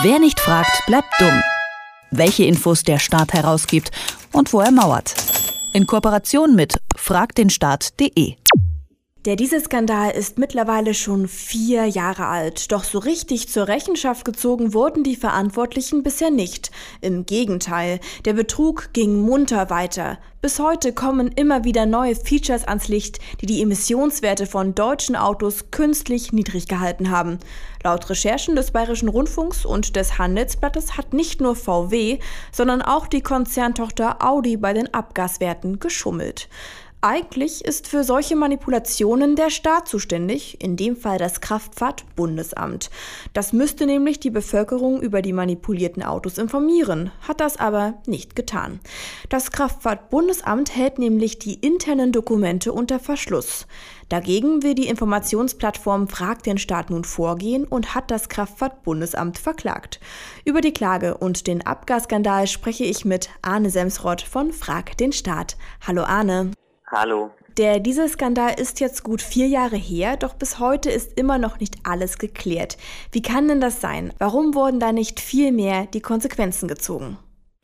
Wer nicht fragt, bleibt dumm. Welche Infos der Staat herausgibt und wo er mauert. In Kooperation mit fragdenstaat.de. Der Dieselskandal ist mittlerweile schon vier Jahre alt, doch so richtig zur Rechenschaft gezogen wurden die Verantwortlichen bisher nicht. Im Gegenteil, der Betrug ging munter weiter. Bis heute kommen immer wieder neue Features ans Licht, die die Emissionswerte von deutschen Autos künstlich niedrig gehalten haben. Laut Recherchen des Bayerischen Rundfunks und des Handelsblattes hat nicht nur VW, sondern auch die Konzerntochter Audi bei den Abgaswerten geschummelt. Eigentlich ist für solche Manipulationen der Staat zuständig, in dem Fall das Kraftfahrtbundesamt. Das müsste nämlich die Bevölkerung über die manipulierten Autos informieren, hat das aber nicht getan. Das Kraftfahrtbundesamt hält nämlich die internen Dokumente unter Verschluss. Dagegen will die Informationsplattform Frag den Staat nun vorgehen und hat das Kraftfahrtbundesamt verklagt. Über die Klage und den Abgasskandal spreche ich mit Arne Semsrott von Frag den Staat. Hallo Arne. Hallo. Der Dieselskandal ist jetzt gut vier Jahre her, doch bis heute ist immer noch nicht alles geklärt. Wie kann denn das sein? Warum wurden da nicht viel mehr die Konsequenzen gezogen?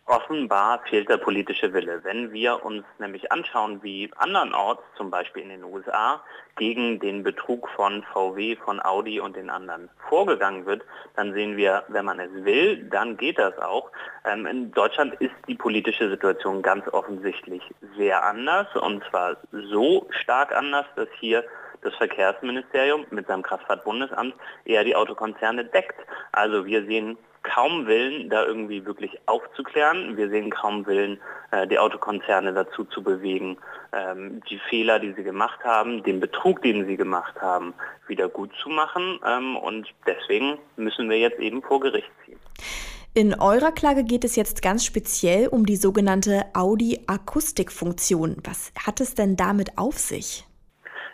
Offenbar fehlt der politische Wille. Wenn wir uns nämlich anschauen, wie andernorts, zum Beispiel in den USA, gegen den Betrug von VW, von Audi und den anderen vorgegangen wird, dann sehen wir, wenn man es will, dann geht das auch. Ähm, in Deutschland ist die politische Situation ganz offensichtlich sehr anders und zwar so stark anders, dass hier das Verkehrsministerium mit seinem Kraftfahrtbundesamt eher die Autokonzerne deckt. Also wir sehen kaum Willen, da irgendwie wirklich aufzuklären. Wir sehen kaum Willen, äh, die Autokonzerne dazu zu bewegen, ähm, die Fehler, die sie gemacht haben, den Betrug, den sie gemacht haben, wieder gut zu machen. Ähm, und deswegen müssen wir jetzt eben vor Gericht ziehen. In eurer Klage geht es jetzt ganz speziell um die sogenannte Audi-Akustikfunktion. Was hat es denn damit auf sich?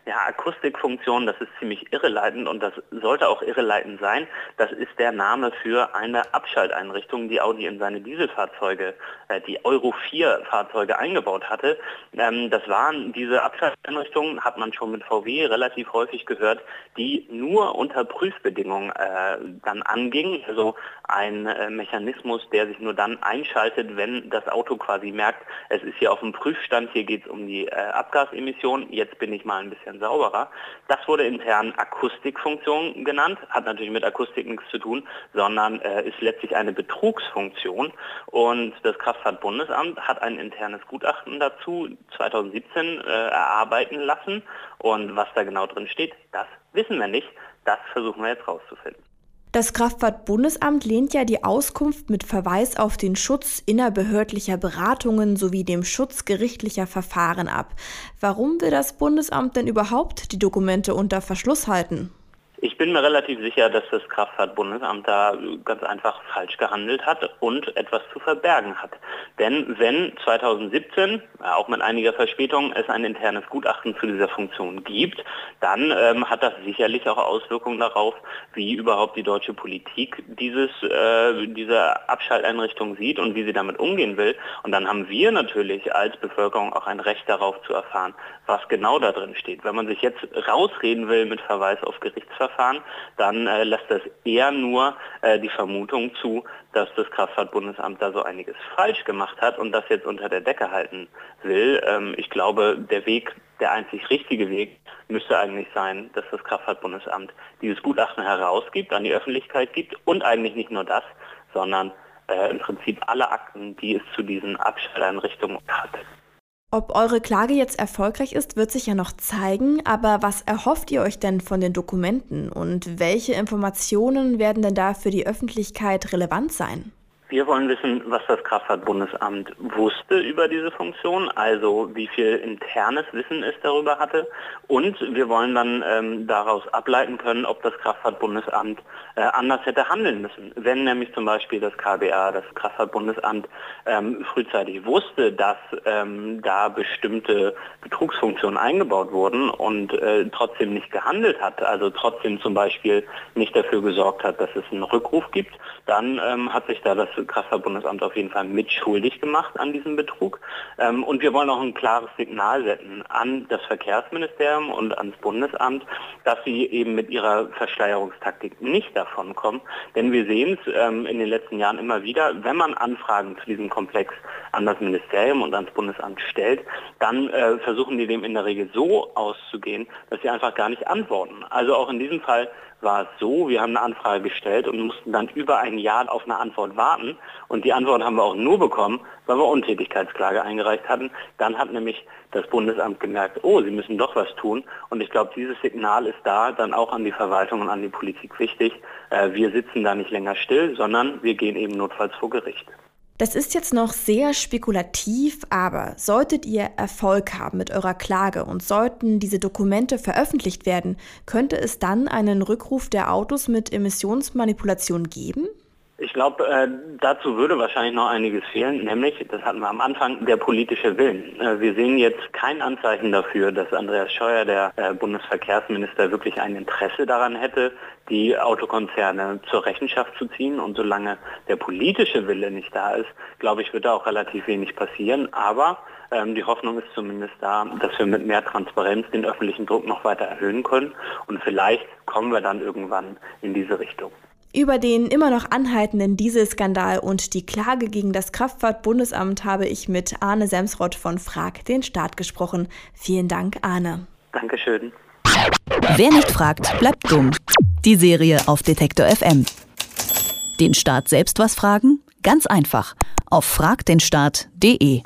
Ja, Akustikfunktion, das ist ziemlich irreleitend und das sollte auch irreleitend sein. Das ist der Name für eine Abschalteinrichtung, die Audi in seine Dieselfahrzeuge, äh, die Euro 4 Fahrzeuge eingebaut hatte. Ähm, das waren diese Abschalteinrichtungen, hat man schon mit VW relativ häufig gehört, die nur unter Prüfbedingungen äh, dann angingen. Also ein äh, Mechanismus, der sich nur dann einschaltet, wenn das Auto quasi merkt, es ist hier auf dem Prüfstand, hier geht es um die äh, Abgasemission, jetzt bin ich mal ein bisschen bisschen sauberer. Das wurde intern Akustikfunktion genannt, hat natürlich mit Akustik nichts zu tun, sondern äh, ist letztlich eine Betrugsfunktion. Und das Kraftfahrtbundesamt hat ein internes Gutachten dazu 2017 äh, erarbeiten lassen. Und was da genau drin steht, das wissen wir nicht. Das versuchen wir jetzt rauszufinden. Das Kraftfahrtbundesamt lehnt ja die Auskunft mit Verweis auf den Schutz innerbehördlicher Beratungen sowie dem Schutz gerichtlicher Verfahren ab. Warum will das Bundesamt denn überhaupt die Dokumente unter Verschluss halten? Ich bin mir relativ sicher, dass das Kraftfahrtbundesamt da ganz einfach falsch gehandelt hat und etwas zu verbergen hat. Denn wenn 2017, auch mit einiger Verspätung, es ein internes Gutachten zu dieser Funktion gibt, dann ähm, hat das sicherlich auch Auswirkungen darauf, wie überhaupt die deutsche Politik dieses, äh, diese Abschalteinrichtung sieht und wie sie damit umgehen will. Und dann haben wir natürlich als Bevölkerung auch ein Recht darauf zu erfahren, was genau da drin steht. Wenn man sich jetzt rausreden will mit Verweis auf Gerichtsverfahren, Verfahren, dann äh, lässt das eher nur äh, die Vermutung zu, dass das Kraftfahrtbundesamt da so einiges falsch gemacht hat und das jetzt unter der Decke halten will. Ähm, ich glaube, der Weg, der einzig richtige Weg, müsste eigentlich sein, dass das Kraftfahrtbundesamt dieses Gutachten herausgibt, an die Öffentlichkeit gibt und eigentlich nicht nur das, sondern äh, im Prinzip alle Akten, die es zu diesen Abstelleinrichtungen hat. Ob eure Klage jetzt erfolgreich ist, wird sich ja noch zeigen, aber was erhofft ihr euch denn von den Dokumenten und welche Informationen werden denn da für die Öffentlichkeit relevant sein? Wir wollen wissen, was das Kraftfahrtbundesamt wusste über diese Funktion, also wie viel internes Wissen es darüber hatte. Und wir wollen dann ähm, daraus ableiten können, ob das Kraftfahrtbundesamt äh, anders hätte handeln müssen. Wenn nämlich zum Beispiel das KBA, das Kraftfahrtbundesamt, ähm, frühzeitig wusste, dass ähm, da bestimmte Betrugsfunktionen eingebaut wurden und äh, trotzdem nicht gehandelt hat, also trotzdem zum Beispiel nicht dafür gesorgt hat, dass es einen Rückruf gibt, dann ähm, hat sich da das Kraftfahrtbundesamt auf jeden Fall mitschuldig gemacht an diesem Betrug. Ähm, und wir wollen auch ein klares Signal setzen an das Verkehrsministerium und ans Bundesamt, dass sie eben mit ihrer Verschleierungstaktik nicht davon kommen. Denn wir sehen es ähm, in den letzten Jahren immer wieder, wenn man Anfragen zu diesem Komplex an das Ministerium und ans Bundesamt stellt, dann äh, versuchen die dem in der Regel so auszugehen, dass sie einfach gar nicht antworten. Also auch in diesem Fall war es so, wir haben eine Anfrage gestellt und mussten dann über ein Jahr auf eine Antwort warten. Und die Antwort haben wir auch nur bekommen, weil wir Untätigkeitsklage eingereicht hatten. Dann hat nämlich das Bundesamt gemerkt, oh, sie müssen doch was tun. Und ich glaube, dieses Signal ist da dann auch an die Verwaltung und an die Politik wichtig. Äh, wir sitzen da nicht länger still, sondern wir gehen eben notfalls vor Gericht. Das ist jetzt noch sehr spekulativ, aber solltet ihr Erfolg haben mit eurer Klage und sollten diese Dokumente veröffentlicht werden, könnte es dann einen Rückruf der Autos mit Emissionsmanipulation geben? Ich glaube, äh, dazu würde wahrscheinlich noch einiges fehlen, nämlich, das hatten wir am Anfang, der politische Willen. Äh, wir sehen jetzt kein Anzeichen dafür, dass Andreas Scheuer, der äh, Bundesverkehrsminister, wirklich ein Interesse daran hätte, die Autokonzerne zur Rechenschaft zu ziehen. Und solange der politische Wille nicht da ist, glaube ich, wird da auch relativ wenig passieren. Aber ähm, die Hoffnung ist zumindest da, dass wir mit mehr Transparenz den öffentlichen Druck noch weiter erhöhen können. Und vielleicht kommen wir dann irgendwann in diese Richtung. Über den immer noch anhaltenden Dieselskandal und die Klage gegen das Kraftfahrtbundesamt habe ich mit Arne Semsrott von Frag den Staat gesprochen. Vielen Dank, Arne. Dankeschön. Wer nicht fragt, bleibt dumm. Die Serie auf Detektor FM. Den Staat selbst was fragen? Ganz einfach. Auf fragdenstaat.de.